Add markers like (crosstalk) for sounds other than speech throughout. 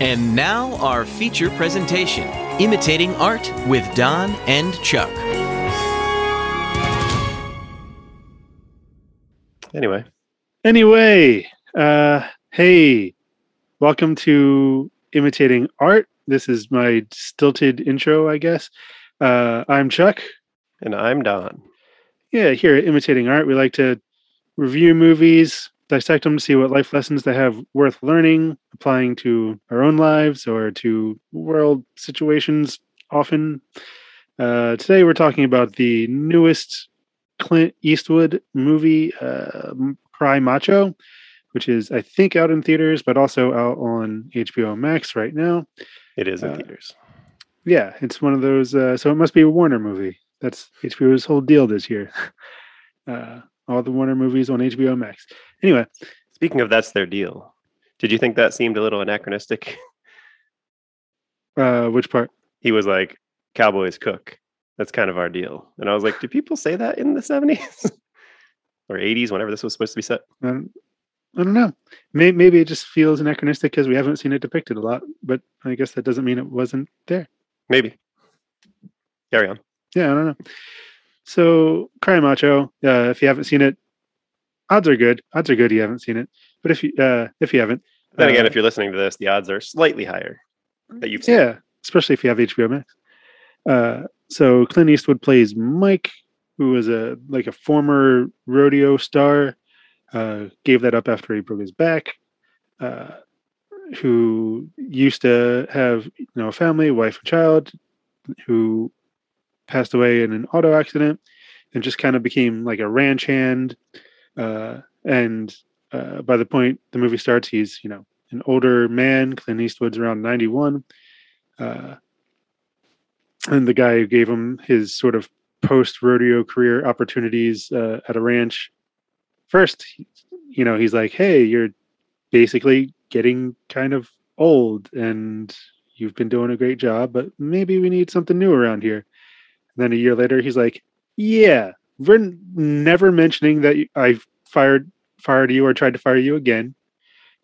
And now, our feature presentation Imitating Art with Don and Chuck. Anyway, Anyway, uh, hey, welcome to Imitating Art. This is my stilted intro, I guess. Uh, I'm Chuck. and I'm Don. Yeah, here at Imitating Art, we like to review movies, dissect them, see what life lessons they have worth learning, applying to our own lives or to world situations often. Uh, today, we're talking about the newest Clint Eastwood movie, uh, Cry Macho, which is, I think, out in theaters, but also out on HBO Max right now. It is in Uh, theaters. Yeah, it's one of those. Uh, so it must be a Warner movie. That's HBO's whole deal this year. (laughs) All the Warner movies on HBO Max. Anyway, Speaking of that's their deal. Did you think that seemed a little anachronistic? uh, which part? He was like, Cowboys cook. That's kind of our deal. And I was like, do people say that in the 70s (laughs) or 80s, whenever this was supposed to be set? I don't, I don't know. Maybe, maybe it just feels anachronistic because we haven't seen it depicted a lot. But I guess that doesn't mean it wasn't there. Maybe. Carry on. Yeah, I don't know. So, Cry Macho. Uh, if you haven't seen it, odds are good. Odds are good you haven't seen it. But if you uh, if you haven't, Then again, uh, if you're listening to this, the odds are slightly higher that you've seen. it. Yeah, especially if you have HBO Max. Uh, so Clint Eastwood plays Mike, who was a like a former rodeo star. Uh, gave that up after he broke his back. Uh, who used to have you know a family, wife and child, who passed away in an auto accident, and just kind of became like a ranch hand. Uh, and uh, by the point the movie starts, he's you know an older man. Clint Eastwood's around ninety one uh, and the guy who gave him his sort of post rodeo career opportunities uh, at a ranch. First, you know, he's like, "Hey, you're basically getting kind of old, and you've been doing a great job, but maybe we need something new around here." Then a year later, he's like, "Yeah, we're never mentioning that I fired fired you or tried to fire you again,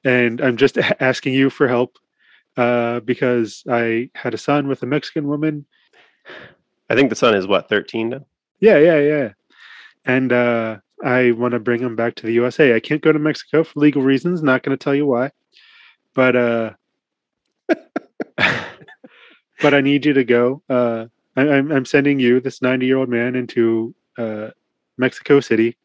and I'm just (laughs) asking you for help uh, because I had a son with a Mexican woman. I think the son is what, 13 now? Yeah, yeah, yeah. And uh, I want to bring him back to the USA. I can't go to Mexico for legal reasons. Not going to tell you why, but uh, (laughs) but I need you to go. Uh, I, I'm I'm sending you, this 90 year old man, into uh, Mexico City.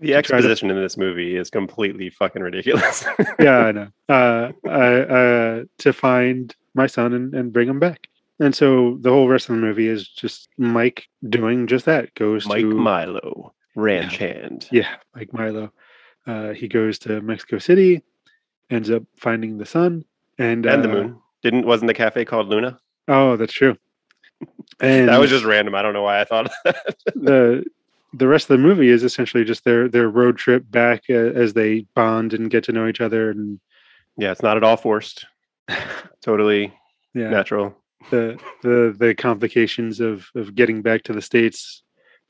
The try to- exposition in this movie is completely fucking ridiculous. (laughs) yeah, I know. Uh, I, uh, to find my son and, and bring him back. And so the whole rest of the movie is just Mike doing just that. Goes to Mike to Milo, ranch hand. yeah, Mike Milo. Uh, he goes to Mexico City, ends up finding the sun and and the uh, moon. Didn't wasn't the cafe called Luna? Oh, that's true. And that was just random. I don't know why I thought (laughs) the the rest of the movie is essentially just their their road trip back uh, as they bond and get to know each other and yeah, it's not at all forced. (laughs) Totally yeah natural. the the the complications of of getting back to the states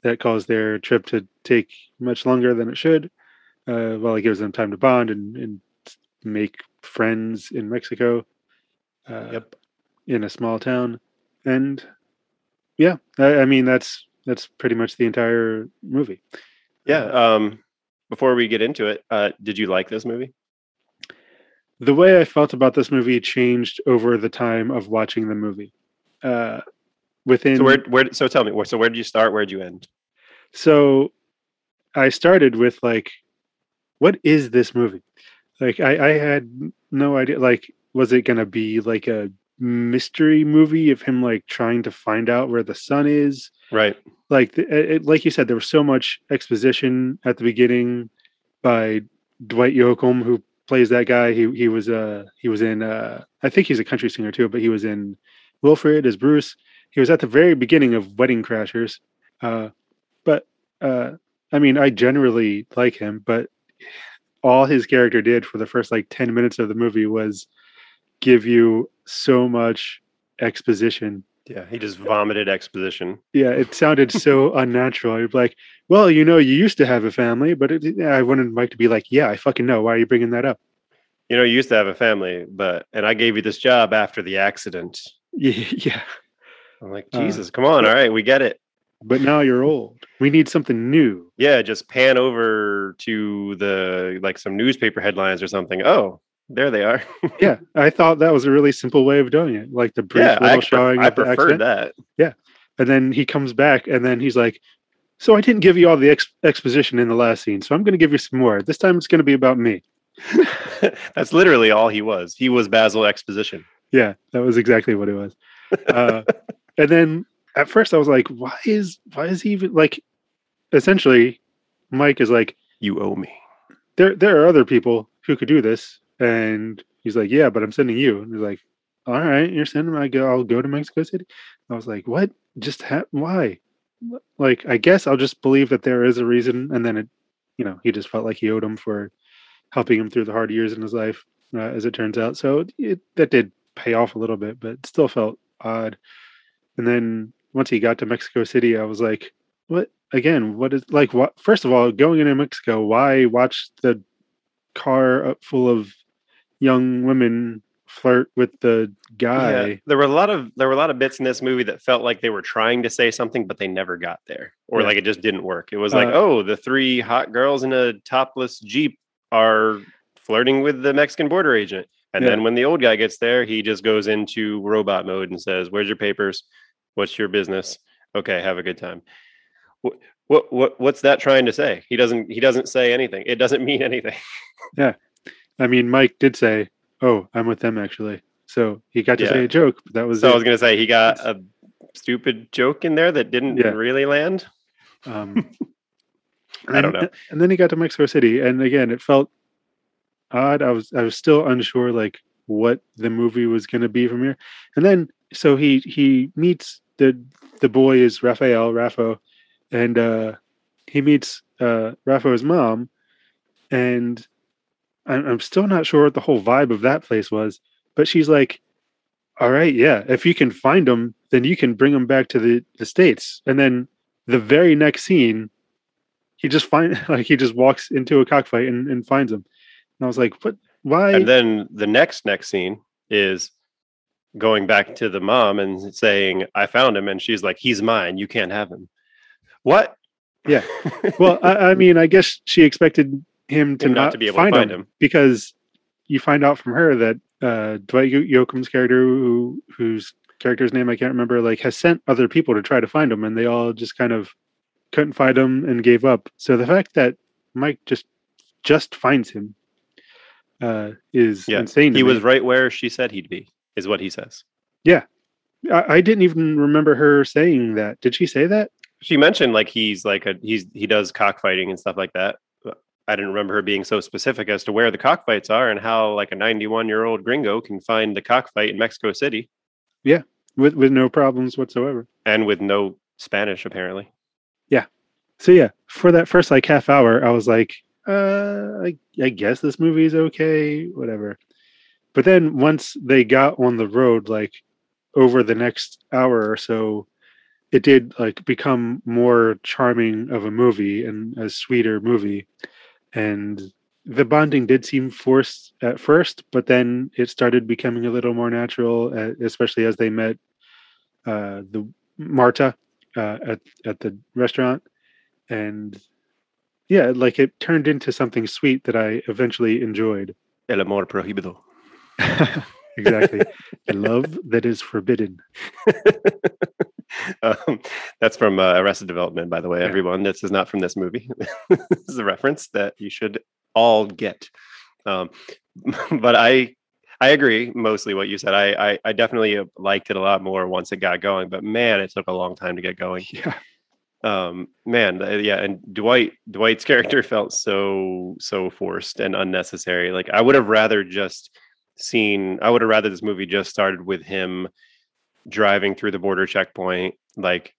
that caused their trip to take much longer than it should. Uh, well, it gives them time to bond and and make friends in Mexico. Uh, Yep. In a small town, and yeah, I, I mean that's that's pretty much the entire movie. Yeah. Um, before we get into it, uh, did you like this movie? the way I felt about this movie changed over the time of watching the movie. Uh, within So where where so tell me so where did you start? Where did you end? so I started with like, what is this movie? Like I, I had no idea. Like, was it gonna be like a mystery movie of him like trying to find out where the sun is? Right. Like, the, it, like you said, there was so much exposition at the beginning by Dwight Yoakam, who plays that guy. He he was uh he was in uh I think he's a country singer too, but he was in Wilfred as Bruce. He was at the very beginning of Wedding Crashers. Uh, but uh, I mean, I generally like him, but all his character did for the first like 10 minutes of the movie was give you so much exposition. Yeah. He just vomited exposition. Yeah, it sounded so (laughs) unnatural. You're like, well, you know, you used to have a family, but it, I wanted Mike to be like, yeah, I fucking know. Why are you bringing that up? you know, you used to have a family, but and I gave you this job after the accident. Yeah, (laughs) yeah. I'm like, Uh, Jesus, come on, all right, we get it. But now you're old. We need something new. Yeah, just pan over to the like some newspaper headlines or something. Oh, there they are. (laughs) Yeah, I thought that was a really simple way of doing it, like the brief yeah, I, little pref- showing I of the preferred accident. that. And then he comes back, and then he's like, "So I didn't give you all the ex- exposition in the last scene, so I'm going to give you some more. This time it's going to be about me." (laughs) That's literally all he was. He was Basil Exposition. Yeah, that was exactly what it was. Uh, (laughs) and then at first I was like, "Why is why is he even like?" Essentially, Mike is like, You owe me. "There there are other people who could do this," and he's like, "Yeah, but I'm sending you." And he's like, "All right, you're sending me. I go. I'll go to Mexico City." I was like, "What? Just ha- why?" Like, I guess I'll just believe that there is a reason, and then it, you know, he just felt like he owed him for helping him through the hard years in his life, uh, as it turns out. So it, that did pay off a little bit, but still felt odd. And then once he got to Mexico City, I was like, "What? Again? What is like? What? First of all, going into Mexico, why watch the car up full of young women flirt with the guy?" Yeah, there were a lot of there were a lot of bits in this movie that felt like they were trying to say something, but they never got there, or Yeah. like it just didn't work. It was like, Uh, oh, the three hot girls in a topless jeep are flirting with the Mexican border agent, and Yeah. then when the old guy gets there, he just goes into robot mode and says, "Where's your papers? What's your business? Okay, have a good time." What what what what's that trying to say? He doesn't he doesn't say anything. It doesn't mean anything. I mean, Mike did say, "Oh, I'm with them actually," so he got to Yeah. say a joke. But that was So I was gonna say he got a stupid joke in there that didn't Yeah. really land. Um, (laughs) I don't and- know. And then he got to Mexico City, and again, it felt odd. I was I was still unsure like what the movie was going to be from here. And then so he he meets the the boy is Raphael Raffo, and uh, he meets uh, Raffo's mom, and I'm, I'm still not sure what the whole vibe of that place was. But she's like, "All right, yeah, if you can find them, then you can bring them back to the the states." And then the very next scene he just find (laughs) like he just walks into a cockfight and, and finds him. And I was like, what why And then the next next scene is going back to the mom and saying, "I found him," and she's like, "He's mine. You can't have him." What? Yeah. (laughs) well I, I mean I guess she expected him to Him not, not to be able to find, find him, him. because you find out from her that uh Dwight Yo- Yoakam's character who whose character's name I can't remember like has sent other people to try to find him and they all just kind of couldn't find him and gave up. So the fact that Mike just just finds him uh is Yeah, insane. he me. was right where she said he'd be, is what he says. I, I didn't even remember her saying that. Did she say that? She mentioned like he's like a he's he does cockfighting and stuff like that. I didn't remember her being so specific as to where the cockfights are and how like a 91 year old gringo can find the cockfight in Mexico City Yeah, With with no problems whatsoever. and with no Spanish apparently. Yeah. So yeah, for that first like half hour, I was like, uh, I, I guess this movie is okay, whatever. But then once they got on the road, like over the next hour or so, it did like become more charming of a movie and a sweeter movie. And the bonding did seem forced at first, but then it started becoming a little more natural, uh, especially as they met uh, the Marta uh, at at the restaurant, and yeah, like it turned into something sweet that I eventually enjoyed. El amor prohibido. (laughs) exactly, the love that is forbidden. (laughs) (laughs) um, that's from uh, Arrested Development, by the way, Yeah. everyone. This is not from this movie. (laughs) this is a reference that you should all get. Um, (laughs) but I, I agree mostly what you said. I, I, I definitely liked it a lot more once it got going. But man, it took a long time to get going. Yeah, Um, man, uh, yeah, and Dwight, Dwight's character felt so so forced and unnecessary. Like I would have rather just seen. I would have rather this movie just started with him driving through the border checkpoint, like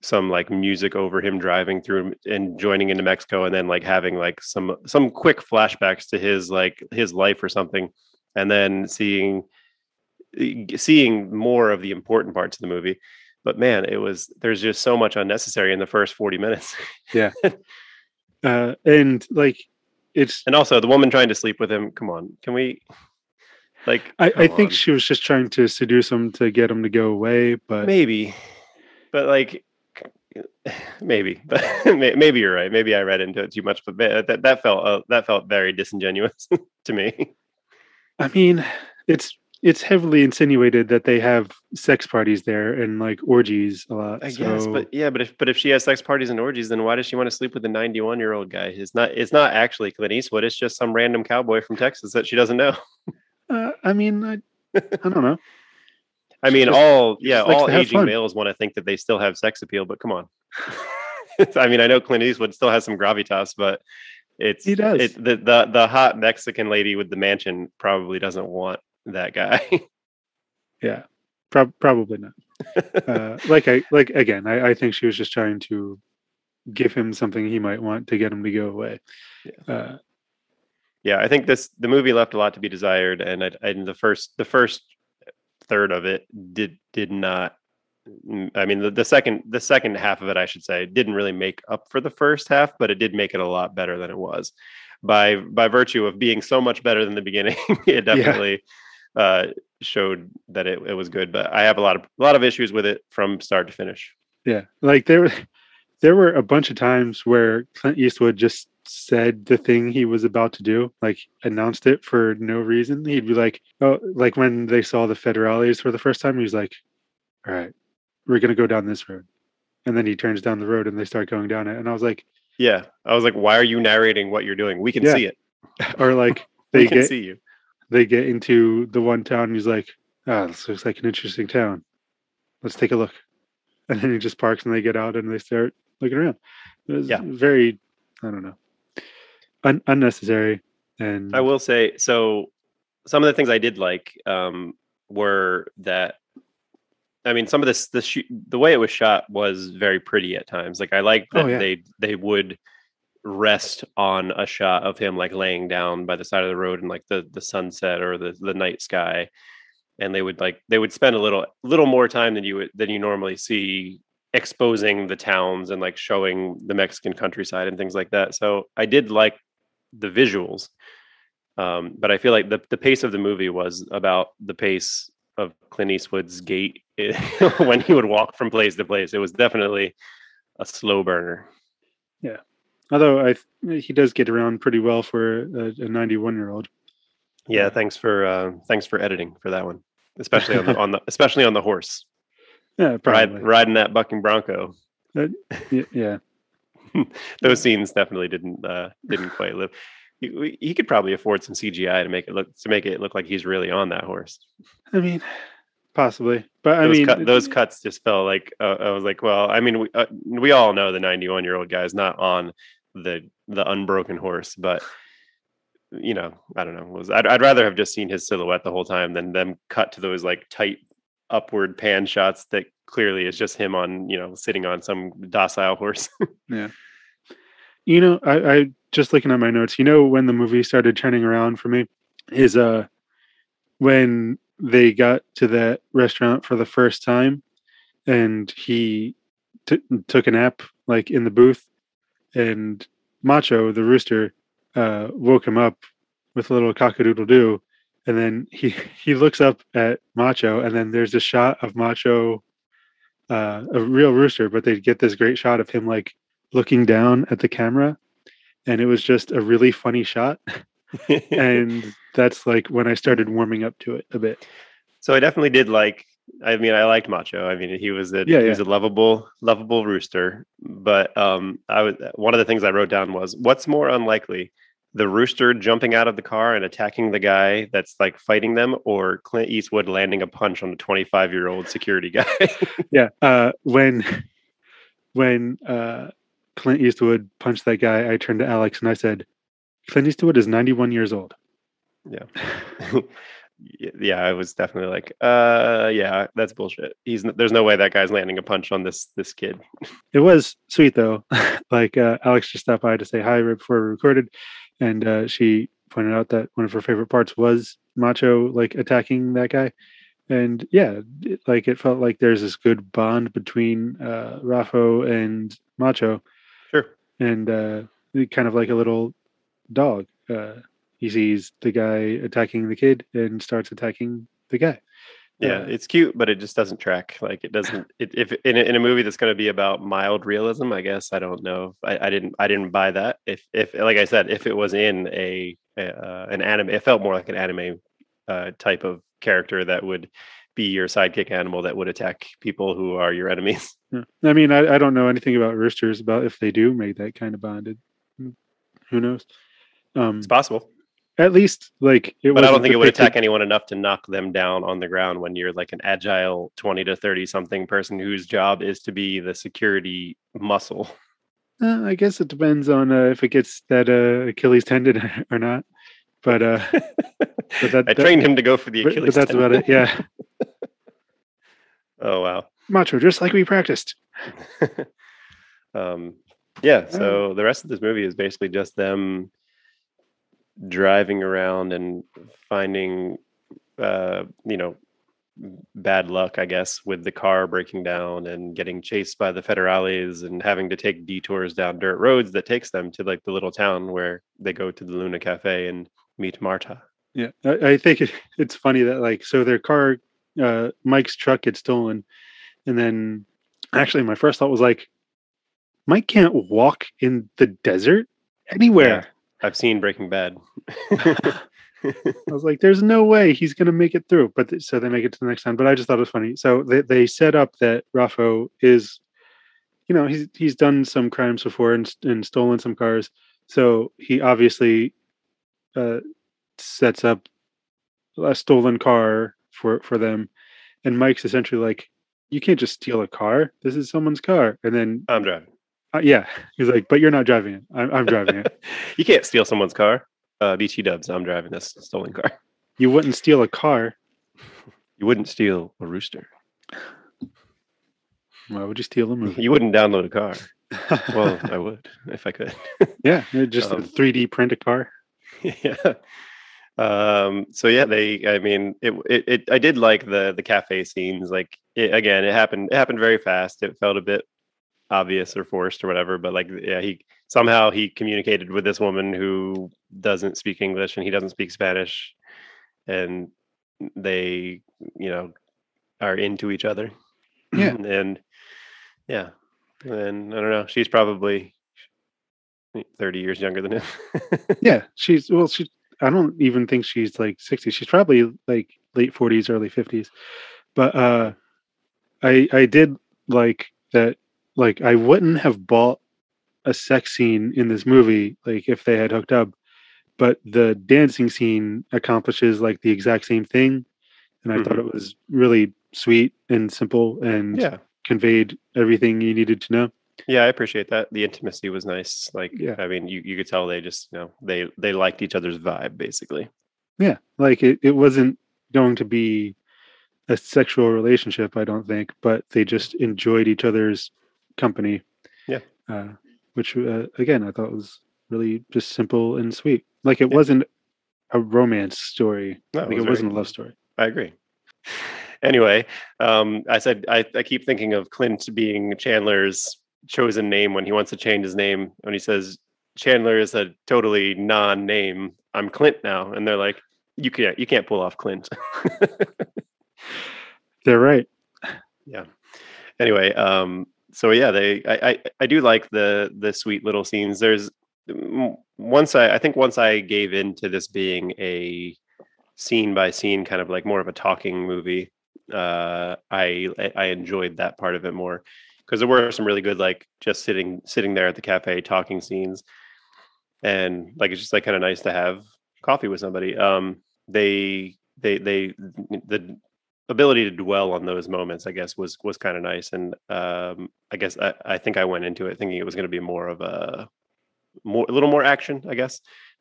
some like music over him driving through and joining into Mexico, and then like having like some some quick flashbacks to his like his life or something, and then seeing seeing more of the important parts of the movie. But man, it was there's just so much unnecessary in the first 40 minutes. Yeah. (laughs) Uh, and like it's And also the woman trying to sleep with him. Come on, can we? Like, I, I think on. she was just trying to seduce him to get him to go away, but maybe, but like, (sighs) maybe, (laughs) but maybe you're right. Maybe I read into it too much, but that that felt uh, that felt very disingenuous (laughs) to me. I mean, it's it's heavily insinuated that they have sex parties there and like orgies a lot. I so, guess, but yeah, but if but if she has sex parties and orgies, then why does she want to sleep with a 91 year old guy? It's not it's not actually Clint Eastwood. It's just some random cowboy from Texas that she doesn't know. (laughs) uh, I mean, I, I don't know. (laughs) I mean, just- all yeah, all aging fun. males want to think that they still have sex appeal, but come on. (laughs) I mean, I know Clint Eastwood still has some gravitas, but it's He does. It, the the the hot Mexican lady with the mansion probably doesn't want that guy. (laughs) Yeah, prob- probably not. uh, like I like again, I, I think she was just trying to give him something he might want to get him to go away. Uh, yeah, I think this the movie left a lot to be desired, and I, and the first the first third of it did did not. mm, I mean, the, the second the second half of it, I should say, didn't really make up for the first half, but it did make it a lot better than it was. By by virtue of being so much better than the beginning, (laughs) it definitely uh, showed that it, it was good. But I have a lot of a lot of issues with it from start to finish. yeah, like there were there were a bunch of times where Clint Eastwood just said the thing he was about to do, like announced it for no reason. He'd be like, "Oh, like when they saw the federales for the first time, he was like, all right, we're gonna go down this road,' and then he turns down the road and they start going down it, and I was like, Yeah, I was like, why are you narrating what you're doing? We can Yeah. see it. (laughs) or like (laughs) they can get see you. they get into the one town he's like, ah, this looks like an interesting town. Let's take a look. And then he just parks and they get out and they start looking around. It was Yeah. very, I don't know, un- unnecessary. And I will say so. Some of the things I did like um, were that. I mean, some of this, the sh- the way it was shot was very pretty at times. Like I like that Oh, yeah. they they would rest on a shot of him like laying down by the side of the road and like the the sunset or the the night sky, and they would like they would spend a little little more time than you would than you normally see exposing the towns and like showing the Mexican countryside and things like that. So I did like the visuals um, but I feel like the, the pace of the movie was about the pace of Clint Eastwood's gait (laughs) when he would walk from place to place. It was definitely a slow burner. Yeah, although I he does get around pretty well for a, a 91 year old. Yeah, thanks for uh, thanks for editing for that one, especially on the on the especially on the horse (laughs) Yeah, ride, riding that bucking bronco. Y- yeah. (laughs) Those scenes definitely didn't uh, didn't quite live. He, he could probably afford some CGI to make it look to make it look like he's really on that horse. I mean, possibly. But I those, mean, cut, those cuts just felt like uh, I was like, well, I mean, we, uh, we all know the 91 year old guy is not on the the unbroken horse, but you know, I don't know. Was I'd, I'd rather have just seen his silhouette the whole time than them cut to those like tight upward pan shots that clearly is just him on you know sitting on some docile horse. (laughs) Yeah. You know, I, I just looking at my notes. You know, when the movie started turning around for me, is uh when they got to that restaurant for the first time, and he t- took a nap like in the booth, and Macho the rooster uh, woke him up with a little cockadoodle doo, and then he (laughs) he looks up at Macho, and then there's a shot of Macho, uh, a real rooster, but they get this great shot of him like looking down at the camera and it was just a really funny shot (laughs) and that's like when i started warming up to it a bit So I definitely did like. I mean, I liked Macho. I mean, he was a Yeah, he was a lovable, lovable rooster. But um, I was one of the things I wrote down was what's more unlikely, the rooster jumping out of the car and attacking the guy that's like fighting them, or Clint Eastwood landing a punch on a 25 year old security guy. (laughs) yeah uh when when uh clint eastwood punched that guy i turned to alex and i said clint eastwood is 91 years old yeah, (laughs) yeah. I was definitely like, uh, yeah, that's bullshit. He's there's no way that guy's landing a punch on this this kid. it was sweet though (laughs) like uh, alex just stopped by to say hi right before we recorded and uh, she pointed out that one of her favorite parts was macho like attacking that guy and yeah it, like it felt like there's this good bond between uh raffo and macho Sure. and uh kind of like a little dog. Uh, he sees the guy attacking the kid and starts attacking the guy. Yeah, it's cute, but it just doesn't track. Like it doesn't. It, if in a, in a movie that's going to be about mild realism, I guess I don't know. I, I didn't. I didn't buy that. If if like I said, if it was in a, a uh, an anime, it felt more like an anime uh, type of character that would be your sidekick animal that would attack people who are your enemies. Yeah. (laughs) I mean, I, I don't know anything about roosters about if they do make that kind of bonded. Mm, Who knows? Um, It's possible, at least like it. but I don't think it would attack anyone enough to knock them down on the ground when you're like an agile twenty to thirty something person whose job is to be the security muscle. Uh, I guess it depends on uh, if it gets that uh, Achilles tendon (laughs) or not. But uh, (laughs) but that, I that- trained him to go for the Achilles. but that's about it. Yeah, (laughs) Oh wow. macho, just like we practiced. um, yeah. So the rest of this movie is basically just them driving around and finding, uh, you know, bad luck, I guess, with the car breaking down and getting chased by the federales and having to take detours down dirt roads that takes them to like the little town where they go to the Luna Cafe and meet Marta. Yeah, I, I think it, it's funny that like so their car, uh, Mike's truck gets stolen, and then actually my first thought was like, Mike can't walk in the desert anywhere. I've seen Breaking Bad. (laughs) I was like, there's no way he's gonna make it through. But th- so they make it to the next town. But I just thought it was funny. So they they set up that Raffo is, you know, he's he's done some crimes before and and stolen some cars. So he obviously uh, sets up a stolen car for for them, and Mike's essentially like, you can't just steal a car. This is someone's car. And then I'm driving. Uh, yeah, he's like, but you're not driving it. I'm, I'm driving it. (laughs) you can't steal someone's car. Uh, BT Dubs. I'm driving this stolen car. (laughs) You wouldn't steal a car. You wouldn't steal a rooster. Why would you steal a (laughs) movie? You wouldn't download a car. Well, I would if I could. Yeah, just Um, a 3D print a car. yeah. Um. So yeah, they. I mean, it, it. It. I did like the the cafe scenes. Like it, again, it happened. It happened very fast. It felt a bit obvious or forced or whatever. But like, yeah, he somehow he communicated with this woman who doesn't speak English and he doesn't speak Spanish, and they, you know, are into each other. Yeah. (clears throat) and yeah, and I don't know. She's probably thirty years younger than him. (laughs) Yeah, she's well. She. I don't even think she's like 60. She's probably like late 40s, early 50s. But uh, I I did like that. Like I wouldn't have bought a sex scene in this movie like if they had hooked up, but the dancing scene accomplishes like the exact same thing, and I thought mm-hmm. it was really sweet and simple and yeah. conveyed everything you needed to know. Yeah, I appreciate that. The intimacy was nice. Like, Yeah. I mean, you, you could tell they just, you know, they they liked each other's vibe, basically. Yeah, like it, it wasn't going to be a sexual relationship, I don't think, but they just enjoyed each other's company. Yeah. Uh, which, uh, again, I thought was really just simple and sweet. Like it Yeah. wasn't a romance story, No, like was it wasn't a love story. I agree. Anyway, um, I said I, I keep thinking of Clint being Chandler's chosen name when he wants to change his name. When he says Chandler is a totally non-name, I'm Clint now, and they're like, you can't you can't pull off Clint. (laughs) They're right. yeah anyway um so yeah they I, I i do like the the sweet little scenes. There's mm, once i i think once i gave in to this being a scene by scene kind of like more of a talking movie uh i I enjoyed that part of it more. Because there were some really good like just sitting sitting there at the cafe talking scenes. And like it's just like kind of nice to have coffee with somebody. Um they they they the ability to dwell on those moments i guess was was kind of nice and um i guess I, I think i went into it thinking it was going to be more of a more a little more action i guess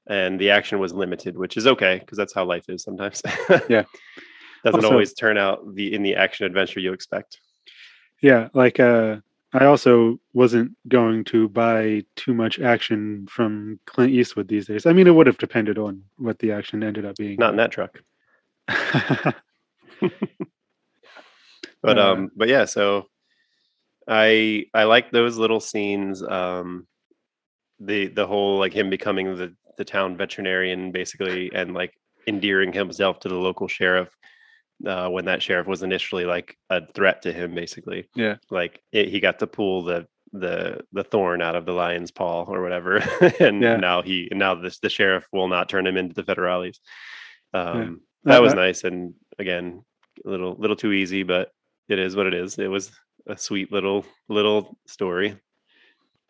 and the action was limited which is okay because that's how life is sometimes Yeah. (laughs) doesn't Also- always turn out the in the action adventure you expect Yeah, like uh, I also wasn't going to buy too much action from Clint Eastwood these days. I mean, it would have depended on what the action ended up being. not in that truck (laughs) (laughs) but Uh, um but yeah so i i like those little scenes um the the whole like him becoming the the town veterinarian basically and like endearing himself to the local sheriff uh, when that sheriff was initially like a threat to him basically Yeah. like it, he got to pull the the the thorn out of the lion's paw or whatever (laughs) and Yeah. now he now this the sheriff will not turn him into the federales um Uh, that was uh, nice and again a little little too easy but it is what it is it was a sweet little little story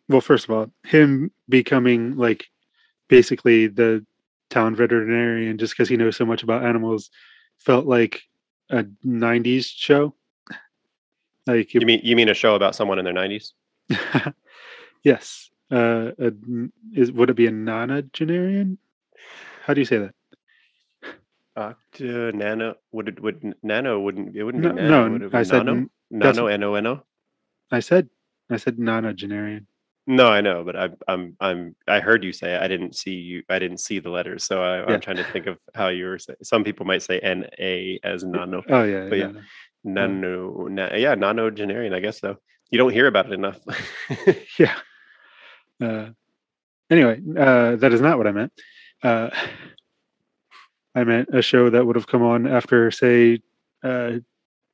Well, first of all, him becoming like basically the town veterinarian just because he knows so much about animals felt like a 90s show. Like, you mean you mean a show about someone in their 90s (laughs) yes. Uh, a, is would it be a nonagenarian? How do you say that? Octa nano would it would nano wouldn't it wouldn't No, be nano no, would I said nano nano n o n o I said, I said Nano nonagenarian. no I know but I I'm I'm I heard you say it. I didn't see you I didn't see the letters so I, Yeah. I'm trying to think of how you were saying some people might say N A as nano Oh yeah, But yeah. no, no. nano na, yeah I guess so you don't hear about it enough (laughs) yeah. Uh, anyway, uh, that is not what I meant. Uh, I meant a show that would have come on after, say, uh,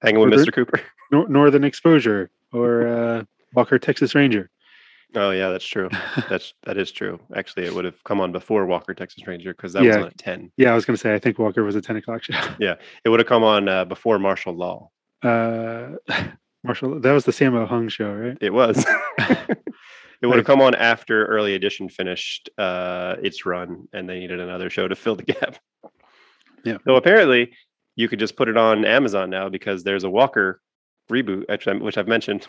hanging with Robert? Mr. Cooper (laughs) Nor- Northern Exposure or uh, Walker Texas Ranger. oh yeah that's true (laughs) that's that is true actually it would have come on before Walker Texas Ranger because that was on at 10 yeah, I was going to say I think Walker was a ten o'clock show. (laughs) Yeah, it would have come on uh, before Martial Law Uh, Martial, that was the Sammo Hung show, right? It was. it would have come on after Early Edition finished uh, its run, and they needed another show to fill the gap. Yeah. So apparently, you could just put it on Amazon now because there's a Walker reboot, which, I've mentioned.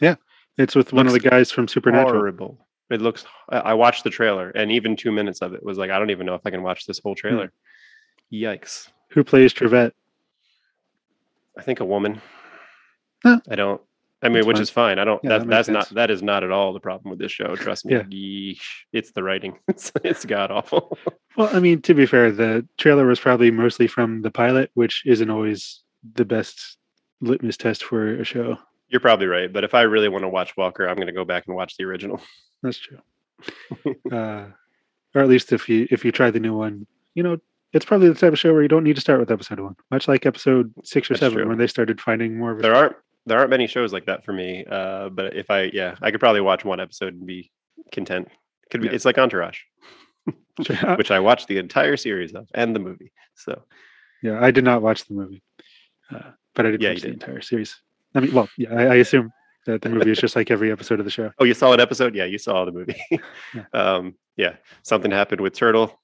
Yeah, it's with one of the guys from Supernatural. Horrible. It looks. I watched the trailer, and even two minutes of it was like, I don't even know if I can watch this Hmm. whole trailer. Yikes! Who plays Trivette? I think a woman. Huh. I don't. I mean, That's which fine. is fine. I don't. Yeah, that, that that's not. That is not at all the problem with this show. Trust me. Yeah. Yeesh. It's the writing. (laughs) It's it's god awful. Well, I mean, to be fair, the trailer was probably mostly from the pilot, which isn't always the best litmus test for a show. You're probably right. But if I really want to watch Walker, I'm going to go back and watch the original. (laughs) That's true. uh, or at least if you if you try the new one, you know, it's probably the type of show where you don't need to start with episode one. Much like episode six or That's seven, true. when they started finding more of a There aren't there aren't many shows like that for me. Uh, but if I yeah, I could probably watch one episode and be content. Could be. Yeah. It's like Entourage, (laughs) which I watched the entire series of and the movie. So yeah, I did not watch the movie, uh, but I did Yeah, watch the did. entire series. I mean, well, yeah, I, I assume that the movie is just like every episode of the show. (laughs) oh, you saw an episode? Yeah, you saw the movie. (laughs) Yeah. um, yeah, something happened with Turtle.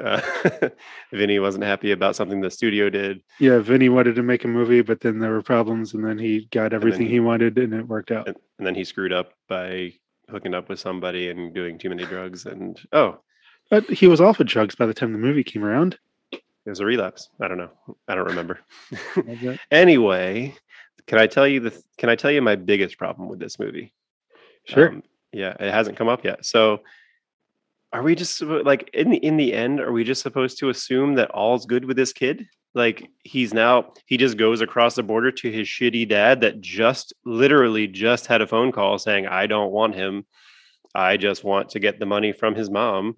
Uh, (laughs) Vinny wasn't happy about something the studio did. Yeah, Vinny wanted to make a movie, but then there were problems, and then he got everything he- he wanted, and it worked out. and, and then he screwed up by hooking up with somebody and doing too many drugs and oh But he was off of drugs by the time the movie came around. it was a relapse i don't know i don't remember (laughs) (laughs) anyway can i tell you the can i tell you my biggest problem with this movie Sure. Um, yeah it hasn't come up yet so are we just like in the in the end are we just supposed to assume that all's good with this kid? Like he's now he just goes across the border to his shitty dad that just literally just had a phone call saying i don't want him. I just want to get the money from his mom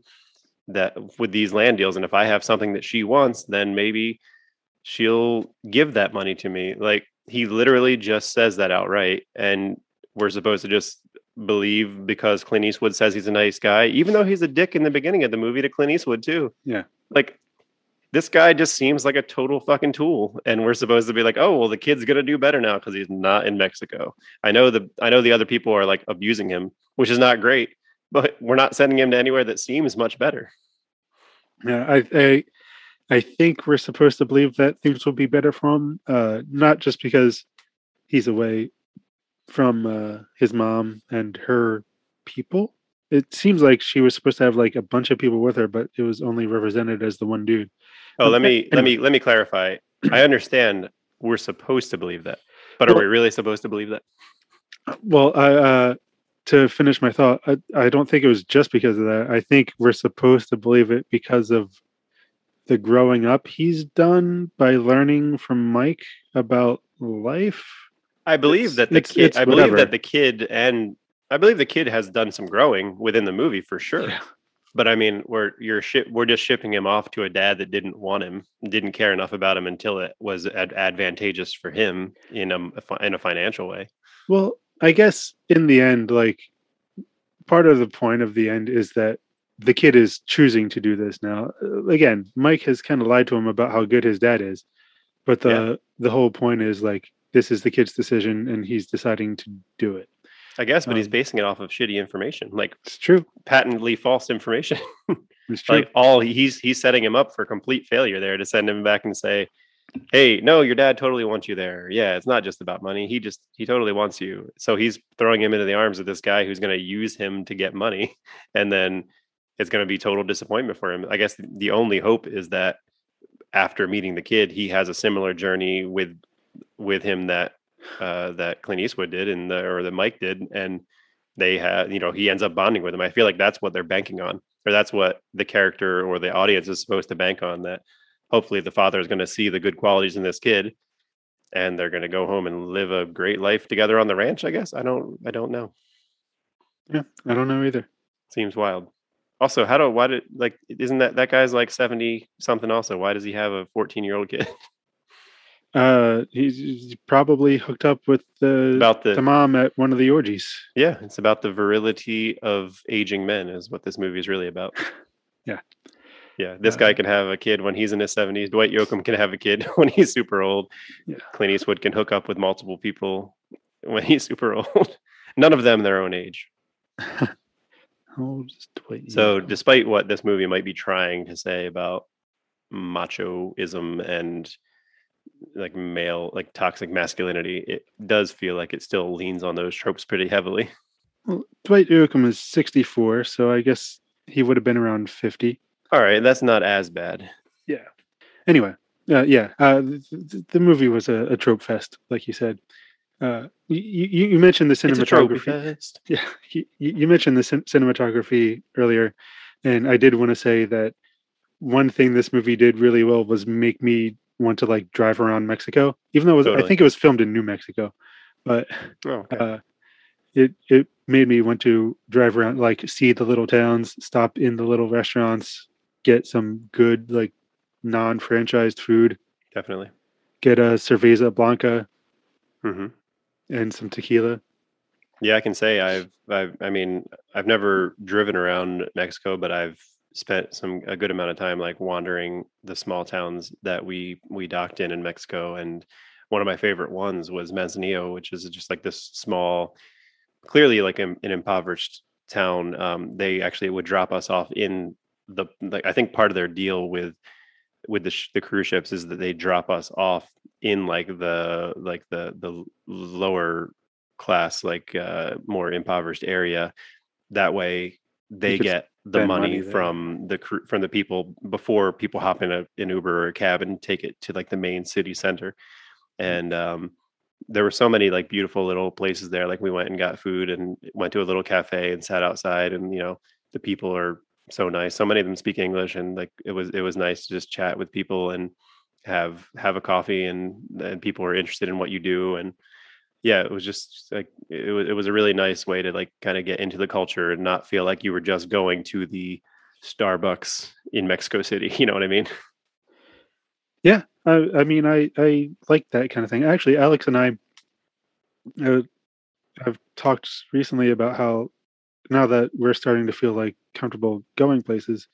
that with these land deals and if i have something that she wants then maybe she'll give that money to me. Like he literally just says that outright and we're supposed to just believe because Clint Eastwood says he's a nice guy, even though he's a dick in the beginning of the movie to Clint Eastwood too. Yeah. Like this guy just seems like a total fucking tool. And we're supposed to be like, oh well, the kid's gonna do better now because he's not in Mexico. I know the I know the other people are like abusing him, which is not great, but we're not sending him to anywhere that seems much better. Yeah, I, I, I think we're supposed to believe that things will be better for him. Uh, not just because he's away from uh, his mom and her people. It seems like she was supposed to have like a bunch of people with her, but it was only represented as the one dude. Oh, let me let me let me clarify. I understand we're supposed to believe that, but are Well- we really supposed to believe that? Well, I, uh, to finish my thought, I, I don't think it was just because of that. I think we're supposed to believe it because of the growing up he's done by learning from Mike about life. I believe It's- that the it's- kid. it's I believe whatever. that the kid and I believe the kid has done some growing within the movie for sure. Yeah. But I mean, we're you're ship we're just shipping him off to a dad that didn't want him, didn't care enough about him until it was ad- advantageous for him in a in a financial way. Well, I guess in the end, like part of the point of the end is that the kid is choosing to do this now. Uh, Again, Mike has kind of lied to him about how good his dad is, but the Yeah. the whole point is like this is the kid's decision and he's deciding to do it. I guess, but he's Um, basing it off of shitty information, like It's true. patently false information. (laughs) It's true. like all he's he's setting him up for complete failure there to send him back and say, "Hey, no, your dad totally wants you there. Yeah, it's not just about money. He just he totally wants you." So he's throwing him into the arms of this guy who's going to use him to get money, (laughs) and then it's going to be total disappointment for him. I guess the only hope is that after meeting the kid, he has a similar journey with with him that uh, that Clint Eastwood did and the, or that Mike did, and they have you know he ends up bonding with him. I feel like that's what they're banking on, or that's what the character or the audience is supposed to bank on. That hopefully the father is going to see the good qualities in this kid, and they're going to go home and live a great life together on the ranch. I guess I don't I don't know. yeah, I don't know either. Seems wild. Also, how do why did like isn't that that guy's like seventy something? Also, why does he have a fourteen year old kid? (laughs) Uh, he's, probably hooked up with the about the the mom at one of the orgies. yeah, it's about the virility of aging men is what this movie is really about. (laughs) Yeah. Yeah, this Uh, guy can have a kid when he's in his 70s. Dwight Yoakam can have a kid (laughs) when he's super old. Yeah. Clint Eastwood can hook up with multiple people when he's (laughs) super old. None of them their own age. How old is Dwight So, despite what this movie might be trying to say about machoism and like male, like toxic masculinity, it does feel like it still leans on those tropes pretty heavily. Well, Dwight Yoakam is 64, so I guess he would have been around 50. All right, that's not as bad. Yeah. Anyway, uh, yeah, uh, the, the, movie was a, a trope fest, like you said. Uh, you, you, mentioned the It's a cinematography. fest. (laughs) Yeah, you, you you mentioned the cin- cinematography earlier, and I did want to say that one thing this movie did really well was make me want to like drive around Mexico, even though it was, I think it was filmed in New Mexico, but Oh, okay. uh, it it made me want to drive around, like see the little towns, stop in the little restaurants, get some good like non-franchised food, Definitely. get a cerveza blanca hmm and some tequila. Yeah, I can say I've, I've, I mean, I've never driven around Mexico, but I've spent some a good amount of time like wandering the small towns that we we docked in in Mexico, and one of my favorite ones was Manzanillo, which is just like this small, clearly like an, an impoverished town. Um, they actually would drop us off in the like I think part of their deal with with the sh- the cruise ships is that they drop us off in like the like the the lower class like uh more impoverished area that way they get the money, money from the cru- from the people before people hop in a, an uber or a cab and take it to like the main city center. And um there were so many like beautiful little places there. Like we went and got food and went to a little cafe and sat outside and you know the people are so nice. So many of them speak english and like it was it was nice to just chat with people and have have a coffee and and people are interested in what you do and yeah it was just like it was it was a really nice way to like kind of get into the culture and not feel like you were just going to the starbucks in mexico city (laughs) you know what i mean Yeah, I, I mean, I I like that kind of thing. Actually, Alex and I I have talked recently about how now that we're starting to feel like comfortable going places,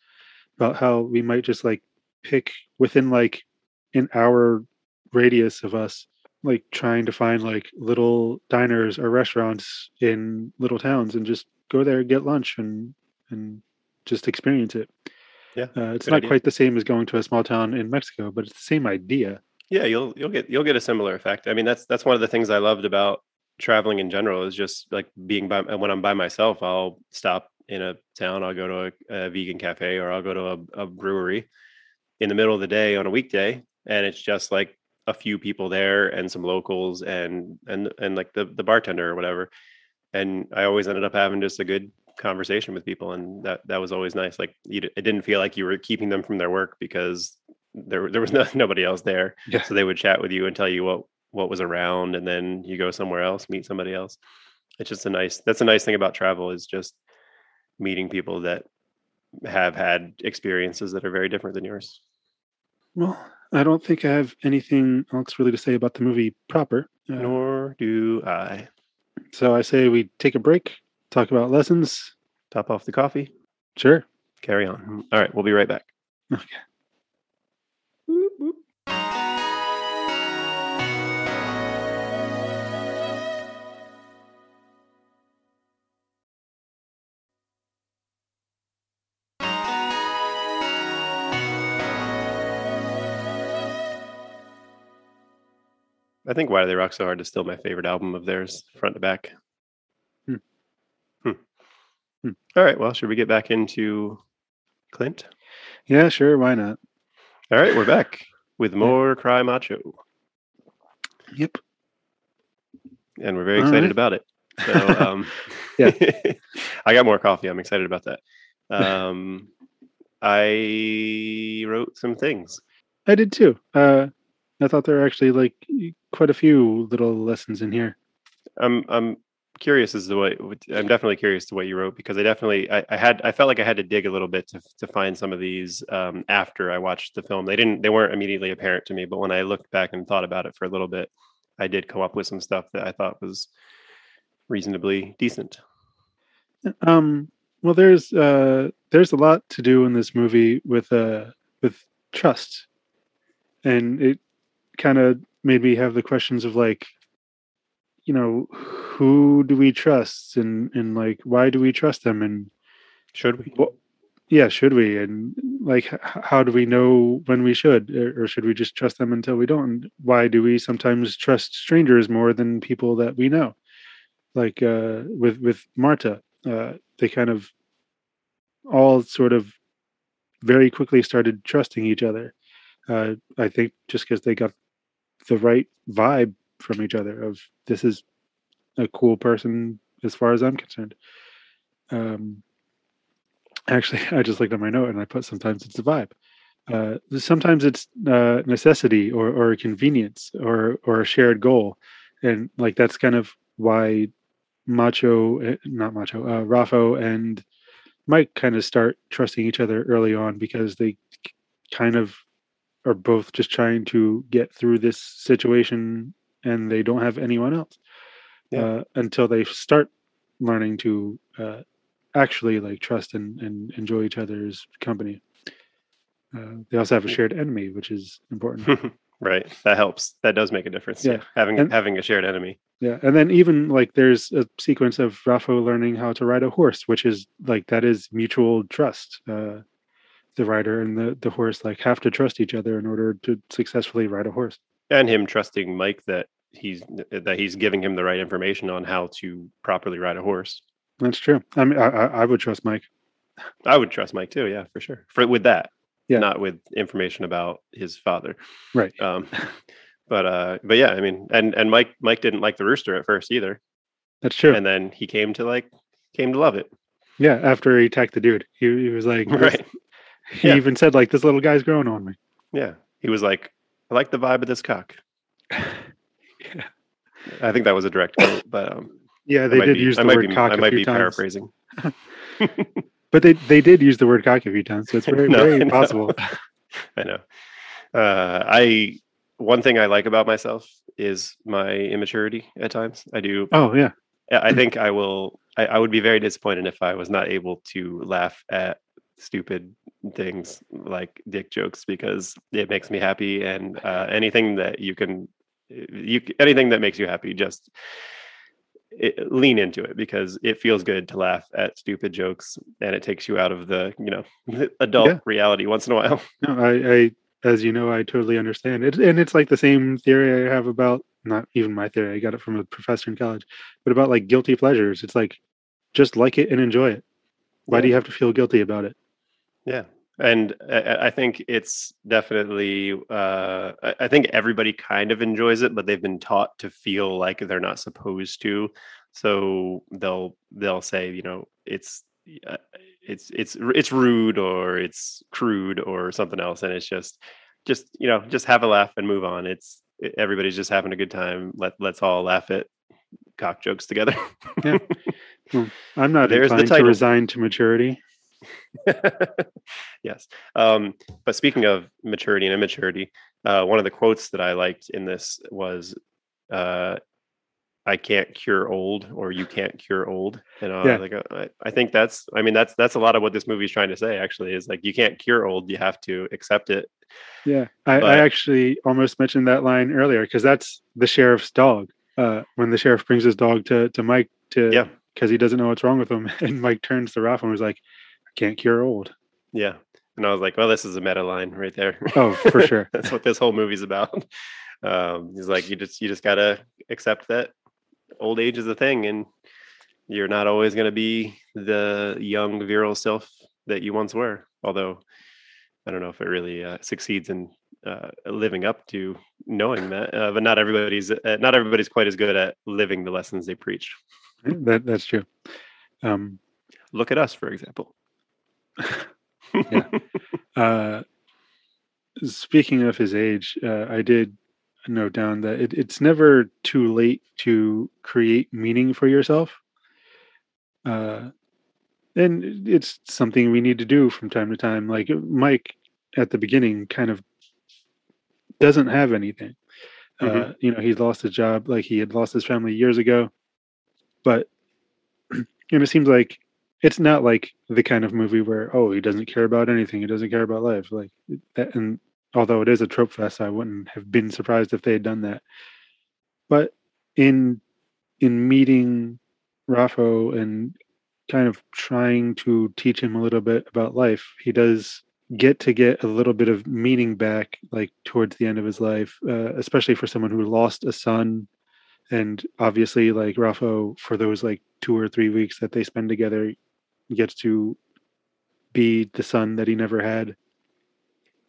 about how we might just like pick within like an hour radius of us, like trying to find like little diners or restaurants in little towns and just go there, get lunch, and and just experience it. Yeah, uh, it's not idea. quite the same as going to a small town in Mexico, but it's the same idea. Yeah, you'll you'll get you'll get a similar effect. I mean, that's that's one of the things I loved about traveling in general is just like being by when I'm by myself, I'll stop in a town, I'll go to a, a vegan cafe or I'll go to a, a brewery in the middle of the day on a weekday, and it's just like a few people there and some locals and and and like the the bartender or whatever. And I always ended up having just a good conversation with people, and that that was always nice. Like you, it didn't feel like you were keeping them from their work because there there was (laughs) no, nobody else there Yeah. so they would chat with you and tell you what what was around and then you go somewhere else meet somebody else it's just a nice that's a nice thing about travel is just meeting people that have had experiences that are very different than yours. Well, I don't think I have anything else really to say about the movie proper. Uh, Nor do I. so I say we take a break, talk about lessons. Top off the coffee. Sure. Carry on. All right, we'll be right back. Okay. I think Why Do They Rock So Hard is still my favorite album of theirs, front to back. Hmm. Hmm. Hmm. All right. Well, should we get back into Clint? Yeah, sure. Why not? All right, we're back with more Cry Macho, Yep. and we're very All excited right. about it. So, (laughs) um, Yeah. (laughs) I got more coffee. I'm excited about that. Um, I wrote some things. (laughs) I did too. Uh, I thought there were actually like quite a few little lessons in here. I'm I'm curious as to what I'm definitely curious to what you wrote because I definitely I, I had I felt like I had to dig a little bit to to find some of these um, after I watched the film. They didn't they weren't immediately apparent to me, but when I looked back and thought about it for a little bit, I did come up with some stuff that I thought was reasonably decent. Um, well, there's uh, there's a lot to do in this movie with uh, with trust, and it kind of made me have the questions of like, you know, who do we trust, and and like why do we trust them, and Should we? what yeah should we? And like h- how do we know when we should? Or, or should we just trust them until we don't? And why do we sometimes trust strangers more than people that we know? Like uh with with marta uh they kind of all sort of very quickly started trusting each other uh i think just because they got the right vibe from each other of this is a cool person as far as i'm concerned. Um actually (laughs) i just looked at my note and i put sometimes it's a vibe. Uh, sometimes it's uh, necessity or, or convenience or or a shared goal. And like that's kind of why macho eh, not macho uh, rafo and mike kind of start trusting each other early on because they kind of are both just trying to get through this situation and they don't have anyone else Yeah. uh, until they start learning to uh, actually like trust and, and enjoy each other's company. Uh, they also have a shared enemy, which is important. (laughs) right. That helps. That does make a difference. Yeah. Yeah. Having And- having a shared enemy. yeah, and then even like there's a sequence of Rafo learning how to ride a horse, which is like that is mutual trust. Uh, the rider and the the horse like have to trust each other in order to successfully ride a horse. And him trusting Mike that he's that he's giving him the right information on how to properly ride a horse. That's true. I mean, I, I would trust Mike. I would trust Mike too, yeah, for sure. For with that. Yeah. Not with information about his father. Right. Um but uh but yeah, I mean and and Mike Mike didn't like the rooster at first either. That's true. And then he came to like came to love it. yeah, after he attacked the dude, he, he was like, (laughs) Right. He Yeah. even said like, "This little guy's growing on me." Yeah. He was like, I like the vibe of this cock. Yeah. (laughs) I think that was a direct quote, but um Yeah, they did be- use the word be, cock I might be times, paraphrasing. (laughs) (laughs) but they they did use the word cock a few times, so it's very No, very know. possible. I know. Uh, I one thing I like about myself is my immaturity at times. I do. Oh yeah, I I think I will. I, I would be very disappointed if I was not able to laugh at stupid things like dick jokes because it makes me happy, and uh, anything that you can, you anything that makes you happy, just it, lean into it because it feels good to laugh at stupid jokes, and it takes you out of the you know (laughs) adult Yeah. reality once in a while. (laughs) no, I, I as you know, I totally understand it, and it's like the same theory I have about not even my theory. I got it from a professor in college, but about like guilty pleasures. It's like just like it and enjoy it. Why do you have to feel guilty about it? Yeah. And I, I think it's definitely, uh, I think everybody kind of enjoys it, but they've been taught to feel like they're not supposed to. So they'll they'll say, you know, it's uh, it's it's it's rude or it's crude or something else, and it's just just you know just have a laugh and move on. It's everybody's just having a good time. Let let's all laugh at cock jokes together. (laughs) I'm not There's the inclined to resign to maturity. (laughs) yes. Um, but speaking of maturity and immaturity, uh, one of the quotes that I liked in this was, uh, "I can't cure old, or you can't cure old." And uh, Yeah. like, I, I think that's, I mean, that's that's a lot of what this movie is trying to say. Actually, is like you can't cure old; you have to accept it. Yeah, I, I actually almost mentioned that line earlier because that's the sheriff's dog. Uh, when the sheriff brings his dog to to Mike to Yeah. because he doesn't know what's wrong with him, (laughs) and Mike turns to Ralph and was like, "I can't cure old." Yeah. And I was like, well, this is a meta line right there. Oh, for (laughs) sure. That's what this whole movie's about. (laughs) Um, he's like, you just you just gotta accept that old age is a thing, and you're not always gonna be the young virile self that you once were. Although I don't know if it really uh, succeeds in uh, living up to knowing that. Uh, but not everybody's uh, not everybody's quite as good at living the lessons they preach. that that's true. Um, Look at us, for example. Yeah. (laughs) uh, speaking of his age, uh, I did note down that it, it's never too late to create meaning for yourself. Uh, and it's something we need to do from time to time. Like Mike at the beginning kind of doesn't have anything. Uh, Mhm. you know, he's lost his job, like he had lost his family years ago. But, (clears throat) and it seems like it's not like the kind of movie where oh he doesn't care about anything he doesn't care about life like that and although it is a trope fest i wouldn't have been surprised if they had done that. But in in meeting rafo and kind of trying to teach him a little bit about life he does get to get a little bit of meaning back like towards the end of his life uh, especially for someone who lost a son. And obviously like rafo for those like two or three weeks that they spend together gets to be the son that he never had.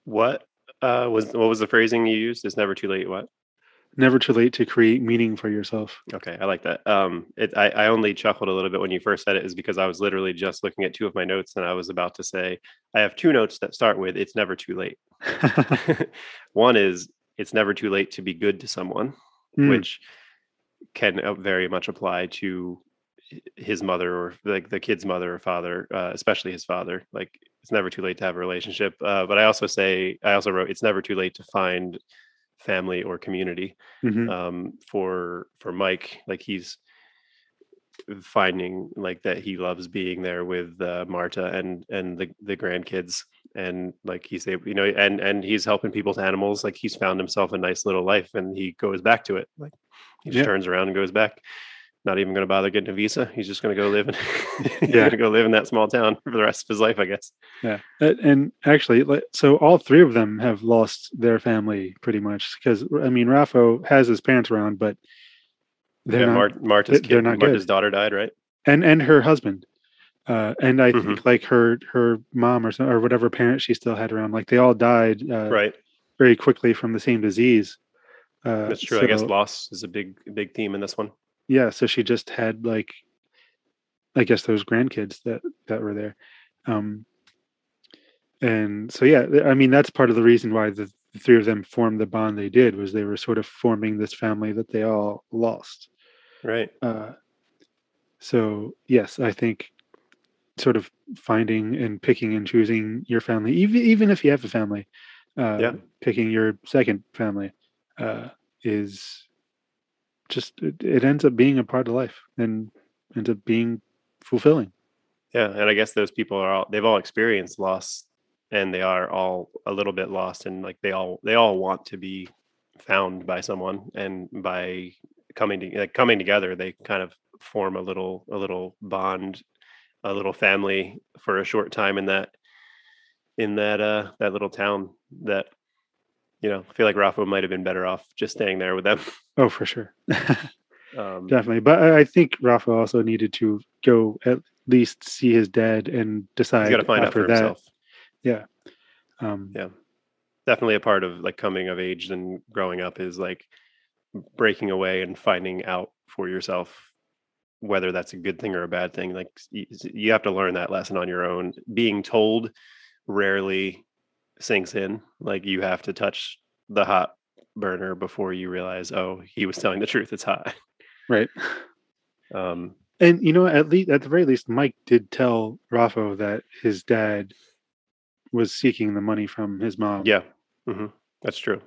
What uh, was what was the phrasing you used? It's never too late. What? Never too late to create meaning for yourself. Okay, I like that. Um, it, I, I only chuckled a little bit when you first said it, is because I was literally just looking at two of my notes, and I was about to say I have two notes that start with "It's never too late." (laughs) (laughs) One is "It's never too late to be good to someone," Mm, which can uh, very much apply to his mother or like the kid's mother or father, uh, especially his father. Like it's never too late to have a relationship. Uh, but I also say I also wrote it's never too late to find family or community mhm. um, for for Mike. Like he's finding like that he loves being there with uh, Marta and and the the grandkids and like he's able you know and and he's helping people's animals like he's found himself a nice little life and he goes back to it like he just Yeah. turns around and goes back not even going to bother getting a visa he's just going to go live in (laughs) Yeah. going to go live in that small town for the rest of his life i guess Yeah, and actually, so all three of them have lost their family pretty much because I mean, Rafo has his parents around, but they're yeah, not, Mar- marta's they're not marta's good. daughter died right and and her husband, uh, and I Mhm. think like her her mom or some, or whatever parent she still had around, like they all died uh, right very quickly from the same disease. Uh, that's true i guess loss is a big big theme in this one yeah so she just had like i guess those grandkids that that were there um and so yeah i mean that's part of the reason why the, the three of them formed the bond they did was they were sort of forming this family that they all lost right uh so yes i think sort of finding and picking and choosing your family even even if you have a family uh Yeah. picking your second family uh is just it, it ends up being a part of life and ends up being fulfilling. Yeah, and I guess those people are all they've all experienced loss and they are all a little bit lost and like they all they all want to be found by someone and by coming to like coming together they kind of form a little a little bond a little family for a short time in that in that uh that little town that you know I feel like Rafa might have been better off just staying there with them. Oh for sure. (laughs) Um definitely but I, think rafa also needed to go at least see his dad and decide he's got to find out for that. himself. Um Yeah. definitely a part of like coming of age and growing up is like breaking away and finding out for yourself whether that's a good thing or a bad thing. Like s- y- s- you have to learn that lesson on your own. Being told rarely sinks in like you have to touch the hot burner before you realize oh he was telling the truth it's hot right um And you know, at least at the very least, Mike did tell Rafo that his dad was seeking the money from his mom. Yeah, hmm that's true.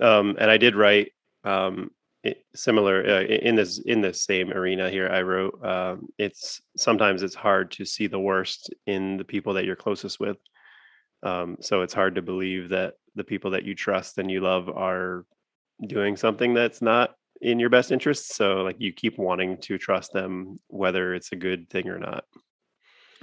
Um, and I did write um, it, similar uh, in this in this same arena here. I wrote um, it's sometimes it's hard to see the worst in the people that you're closest with. Um, so it's hard to believe that the people that you trust and you love are doing something that's not in your best interest. So like you keep wanting to trust them, whether it's a good thing or not.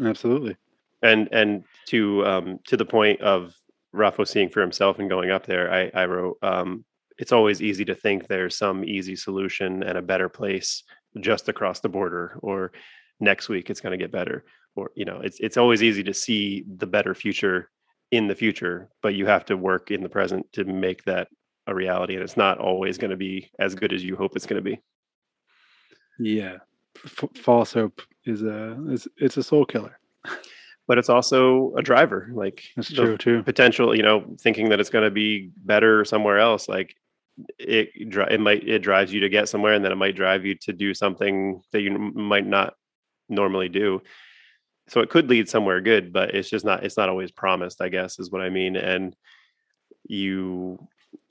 Absolutely. and and to um to the point of Rafo seeing for himself and going up there, I I wrote um it's always easy to think there's some easy solution and a better place just across the border or next week it's going to get better or you know it's it's always easy to see the better future in the future but you have to work in the present to make that a reality and it's not always going to be as good as you hope it's going to be Yeah. F- false hope is a is it's a soul killer. but it's also a driver like That's true too. potential you know thinking that it's going to be better somewhere else like it it might it drives you to get somewhere and then it might drive you to do something that you might not normally do so it could lead somewhere good but it's just not it's not always promised i guess is what i mean and you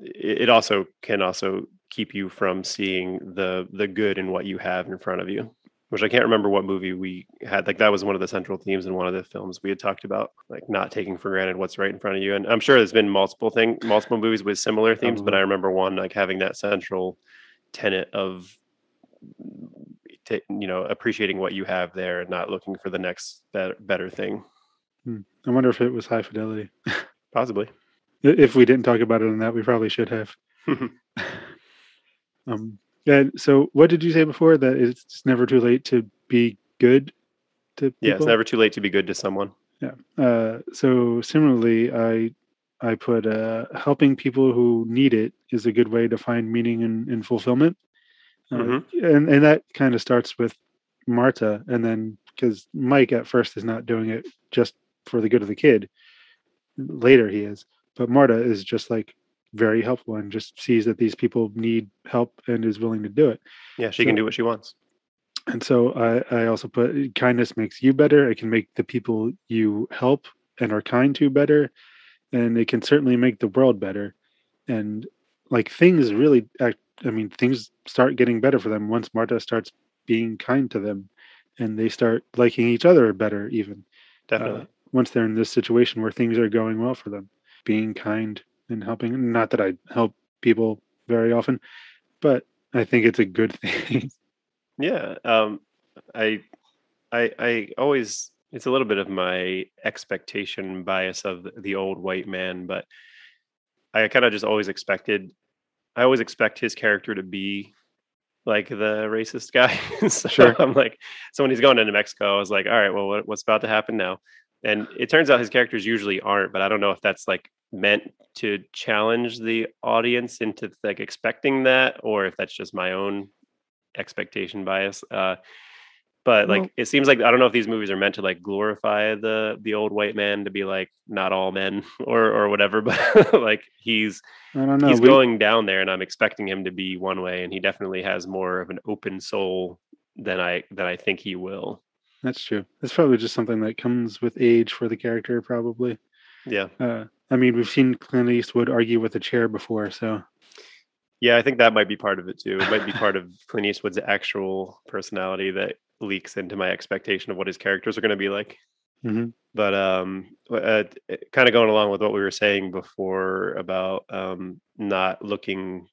it also can also keep you from seeing the the good in what you have in front of you which I can't remember what movie we had. Like that was one of the central themes in one of the films we had talked about, like not taking for granted what's right in front of you. And I'm sure there's been multiple thing, multiple movies with similar themes, but I um. remember one like having that central tenet of, you know, appreciating what you have there and not looking for the next better, better thing. I wonder if it was high fidelity. (laughs) Possibly. If we didn't talk about it in that, we probably should have. (laughs) (laughs) Um, and so, what did you say before? That it's never too late to be good to people. yeah, it's never too late to be good to someone. Yeah. Uh, so similarly, I I put uh, helping people who need it is a good way to find meaning and, and fulfillment. Uh, Mhm. and and that kind of starts with Marta, and then because Mike at first is not doing it just for the good of the kid. Later he is, but Marta is just like very helpful and just sees that these people need help and is willing to do it. Yeah, she So- can do what she wants. And so I, I also put kindness makes you better. It can make the people you help and are kind to better. And it can certainly make the world better. And like things really, act, I mean, things start getting better for them once Marta starts being kind to them and they start liking each other better, even Definitely. uh, once they're in this situation where things are going well for them. Being kind and helping. Not that I help people very often, but I think it's a good (laughs) thing. Yeah. Um, I, I, I always, it's a little bit of my expectation bias of the, the old white man, but I kind of just always expected, I always expect his character to be like the racist guy. (laughs) so Sure. I'm like, so when he's going into Mexico, I was like, all right, well, what, what's about to happen now? And it turns out his characters usually aren't, but I don't know if that's like meant to challenge the audience into like expecting that, or if that's just my own expectation bias. Uh, but like Well- it seems like I don't know if these movies are meant to like glorify the the old white man to be like not all men (laughs) or or whatever, (laughs) but like he's I don't know. he's we- going down there and I'm expecting him to be one way and he definitely has more of an open soul than I than I think he will. That's true. It's probably just something that comes with age for the character, probably. Yeah. Uh, I mean, we've seen Clint Eastwood argue with a chair before, so Yeah, I think that might be part of it too. It might be part of Clint Eastwood's actual personality that leaks into my expectation of what his characters are going to be like. Mhm. But um, uh, kind of going along with what we were saying before about um, not looking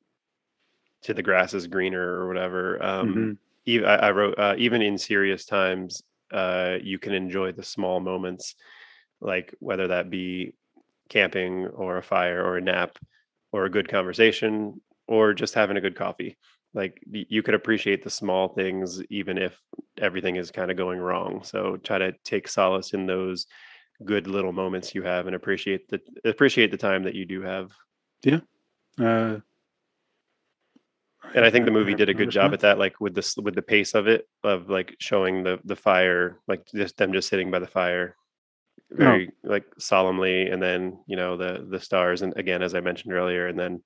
to the grass is greener or whatever. Um, Mhm. ev- I, I wrote uh, even in serious times, uh, you can enjoy the small moments, like whether that be camping or a fire or a nap or a good conversation or just having a good coffee. Like you could appreciate the small things even if everything is kind of going wrong. So try to take solace in those good little moments you have and appreciate the appreciate the time that you do have. uh, and I think the movie did a good job at that, like with this with the pace of it, of like showing the the fire, like just them just sitting by the fire, very like solemnly, and then you know the the stars, and again as I mentioned earlier, and then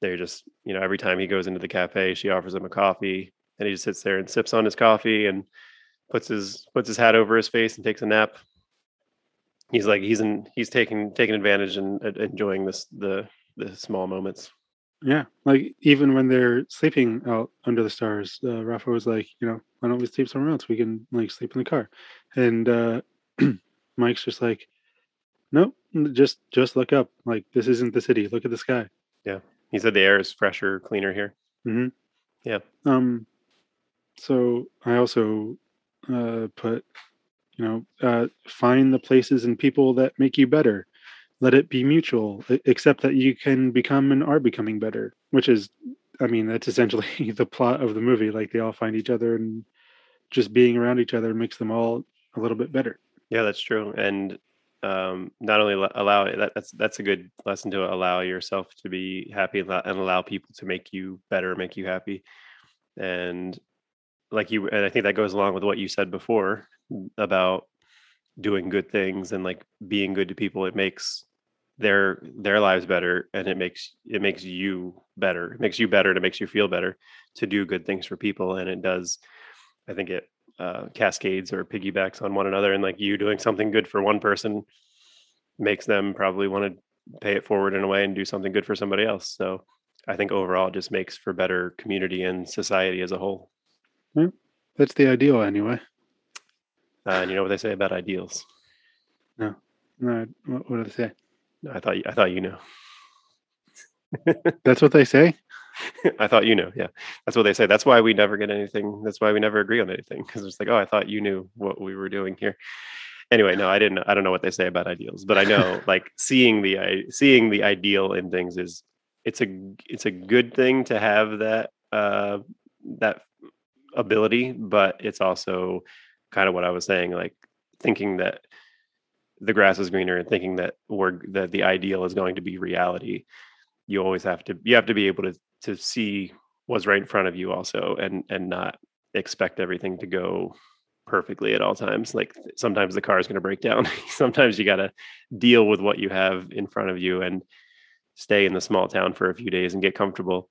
they're just you know every time he goes into the cafe, she offers him a coffee, and he just sits there and sips on his coffee, and puts his puts his hat over his face and takes a nap. He's like he's in he's taking taking advantage and uh, enjoying this the the small moments. Yeah, like even when they're sleeping out under the stars, uh, Rafa was like, you know, why don't we sleep somewhere else? We can like sleep in the car, and uh, (clears throat) Mike's just like, nope, just just look up. Like this isn't the city. Look at the sky. Yeah, he said the air is fresher, cleaner here. hmm Yeah. Um. So I also uh, put, you know, uh, find the places and people that make you better. Let it be mutual, except that you can become and are becoming better, which is, I mean, that's essentially (laughs) the plot of the movie. Like they all find each other and just being around each other makes them all a little bit better. Yeah, that's true. And um, not only al- allow that, that's that's a good lesson to allow yourself to be happy and allow, and allow people to make you better, make you happy. And like you, and I think that goes along with what you said before about doing good things and like being good to people. It makes their their lives better, and it makes it makes you better. It makes you better, and it makes you feel better to do good things for people. And it does. I think it uh, cascades or piggybacks on one another and like you doing something good for one person makes them probably want to pay it forward in a way and do something good for somebody else so i think overall it just makes for better community and society as a whole That's the ideal, anyway. uh, and you know what they say about ideals No, what, what do they say? i thought i thought you know That's what they say. (laughs) i thought you know yeah. That's what they say that's why we never get anything that's why we never agree on anything because it's like oh i thought you knew what we were doing here. Anyway no i didn't i don't know what they say about ideals but i know (laughs) like seeing the i seeing the ideal in things is it's a it's a good thing to have that uh that ability but it's also kind of what i was saying like thinking that the grass is greener and thinking that we're that the ideal is going to be reality you always have to you have to be able to to see what's right in front of you also and and not expect everything to go perfectly at all times like sometimes the car is going to break down. (laughs) Sometimes you got to deal with what you have in front of you and stay in the small town for a few days and get comfortable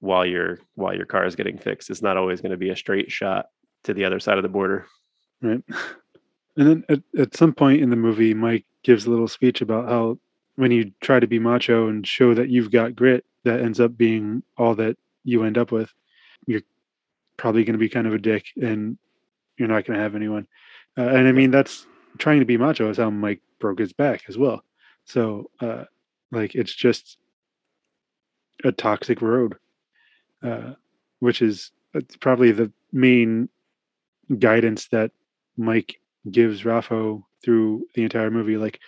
while your while your car is getting fixed. It's not always going to be a straight shot to the other side of the border. Right. And then at, at some point in the movie, Mike gives a little speech about how when you try to be macho and show that you've got grit, that ends up being all that you end up with. You're probably going to be kind of a dick and you're not going to have anyone. Uh, and I mean, that's trying to be macho is how Mike broke his back as well. So, uh, like, it's just a toxic road, uh, which is probably the main guidance that Mike gives Rafo through the entire movie. Like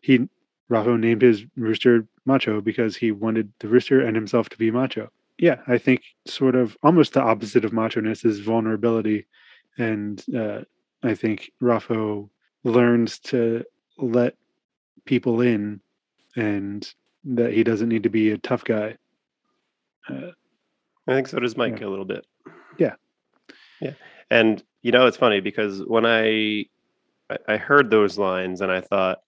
he Rafo named his rooster macho because he wanted the rooster and himself to be macho. Yeah, I think sort of almost the opposite of macho-ness is vulnerability. And uh, I think Rafo learns to let people in and that he doesn't need to be a tough guy. Uh, I think so does Mike a little bit. Yeah. Yeah. And you know, it's funny because when I- I heard those lines and I thought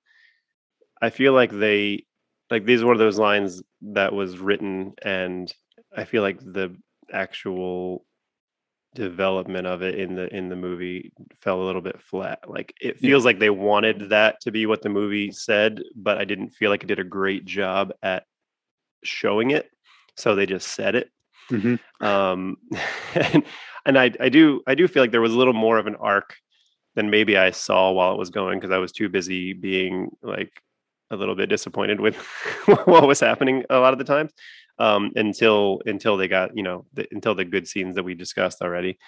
I feel like they like these of those lines that was written and I feel like the actual development of it in the in the movie fell a little bit flat. Like it Yeah. feels like they wanted that to be what the movie said, but I didn't feel like it did a great job at showing it. So they just said it mhm. um (laughs) and, and i i do i do feel like there was a little more of an arc than maybe i saw while it was going because i was too busy being like a little bit disappointed with (laughs) what was happening a lot of the times um until until they got you know the, until the good scenes that we discussed already.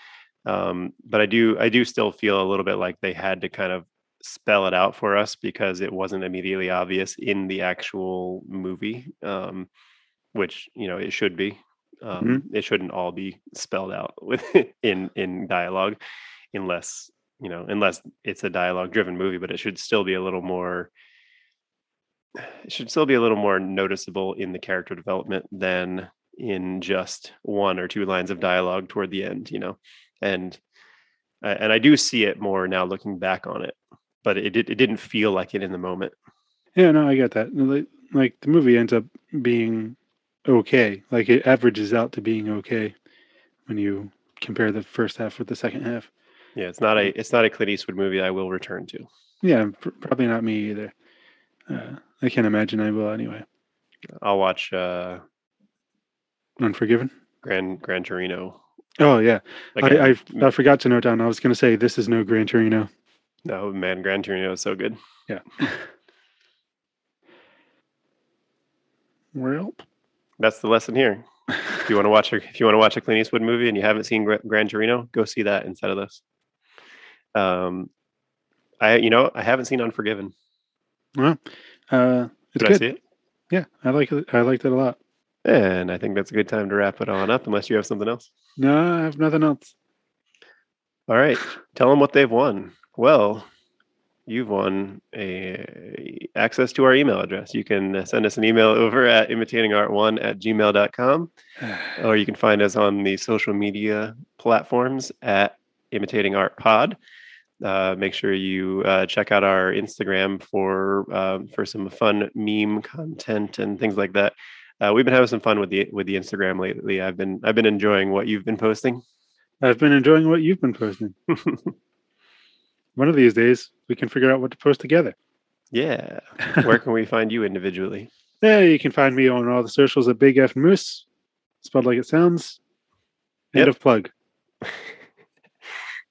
Um but i do i do still feel a little bit like they had to kind of spell it out for us because it wasn't immediately obvious in the actual movie um which you know it should be. Um, it shouldn't all be spelled out (laughs) with in in dialogue unless you know unless it's a dialogue driven movie but it should still be a little more it should still be a little more noticeable in the character development than in just one or two lines of dialogue toward the end you know and and i do see it more now looking back on it but it, it didn't feel like it in the moment Yeah, no, I get that. Like, like the movie ends up being okay. Like it averages out to being okay when you compare the first half with the second half. Yeah, it's not a um, it's not a Clint Eastwood movie I will return to. Yeah, pr- probably not me either. Uh, I can't imagine I will anyway. I'll watch uh Unforgiven. Grand Gran Torino. Oh yeah, Again. I, I I forgot to note down. I was going to say this is no Gran Torino. no man, Gran Torino is so good. Yeah. well, That's the lesson here. If you want to watch a, if you want to watch a Clint Eastwood movie and you haven't seen Grand Gran Torino, go see that instead of this. Um, I you know I haven't seen Unforgiven. Well, uh, it's Did I see it? Yeah, I like it. I liked it a lot. And I think that's a good time to wrap it on up, unless you have something else. No, I have nothing else. All right, (sighs) tell them what they've won. Well, you've won a access to our email address. You can send us an email over at imitatingart1 at gmail.com, (sighs) or you can find us on the social media platforms at imitatingartpod. pod. Uh, make sure you uh, check out our Instagram for um, for some fun meme content and things like that. Uh, we've been having some fun with the with the Instagram lately. I've been I've been enjoying what you've been posting. I've been enjoying what you've been posting. (laughs) One of these days, we can figure out what to post together. yeah, where can we find you individually? (laughs) Yeah, you can find me on all the socials at Big F Moose, spelled like it sounds. End Yep. of plug. (laughs)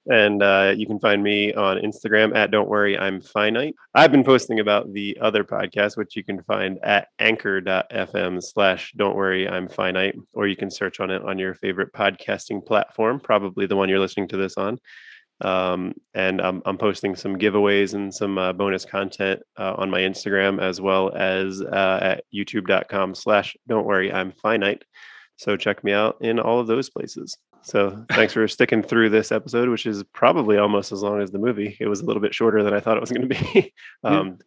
And uh, you can find me on Instagram at Don't Worry, I'm Finite. I've been posting about the other podcast, which you can find at anchor.fm slash Don't Worry, I'm Finite, or you can search on it on your favorite podcasting platform, probably the one you're listening to this on. Um, and I'm, I'm posting some giveaways and some uh, bonus content uh, on my Instagram as well as uh, at youtube.com slash Don't Worry, I'm Finite. So check me out in all of those places. So thanks for sticking through this episode, which is probably almost as long as the movie. It was a little bit shorter than I thought it was going to be, (laughs) Yeah. um,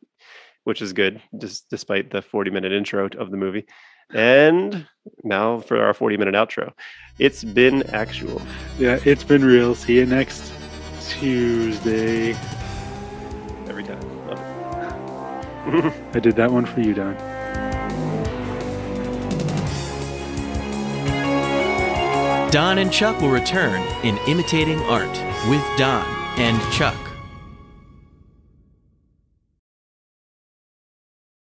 which is good, just despite the 40 minute intro of the movie. And now for our 40 minute outro. It's been actual. Yeah, it's been real. See you next Tuesday. every time. (laughs) I did that one for you, Don. Don and Chuck will return in Imitating Art with Don and Chuck.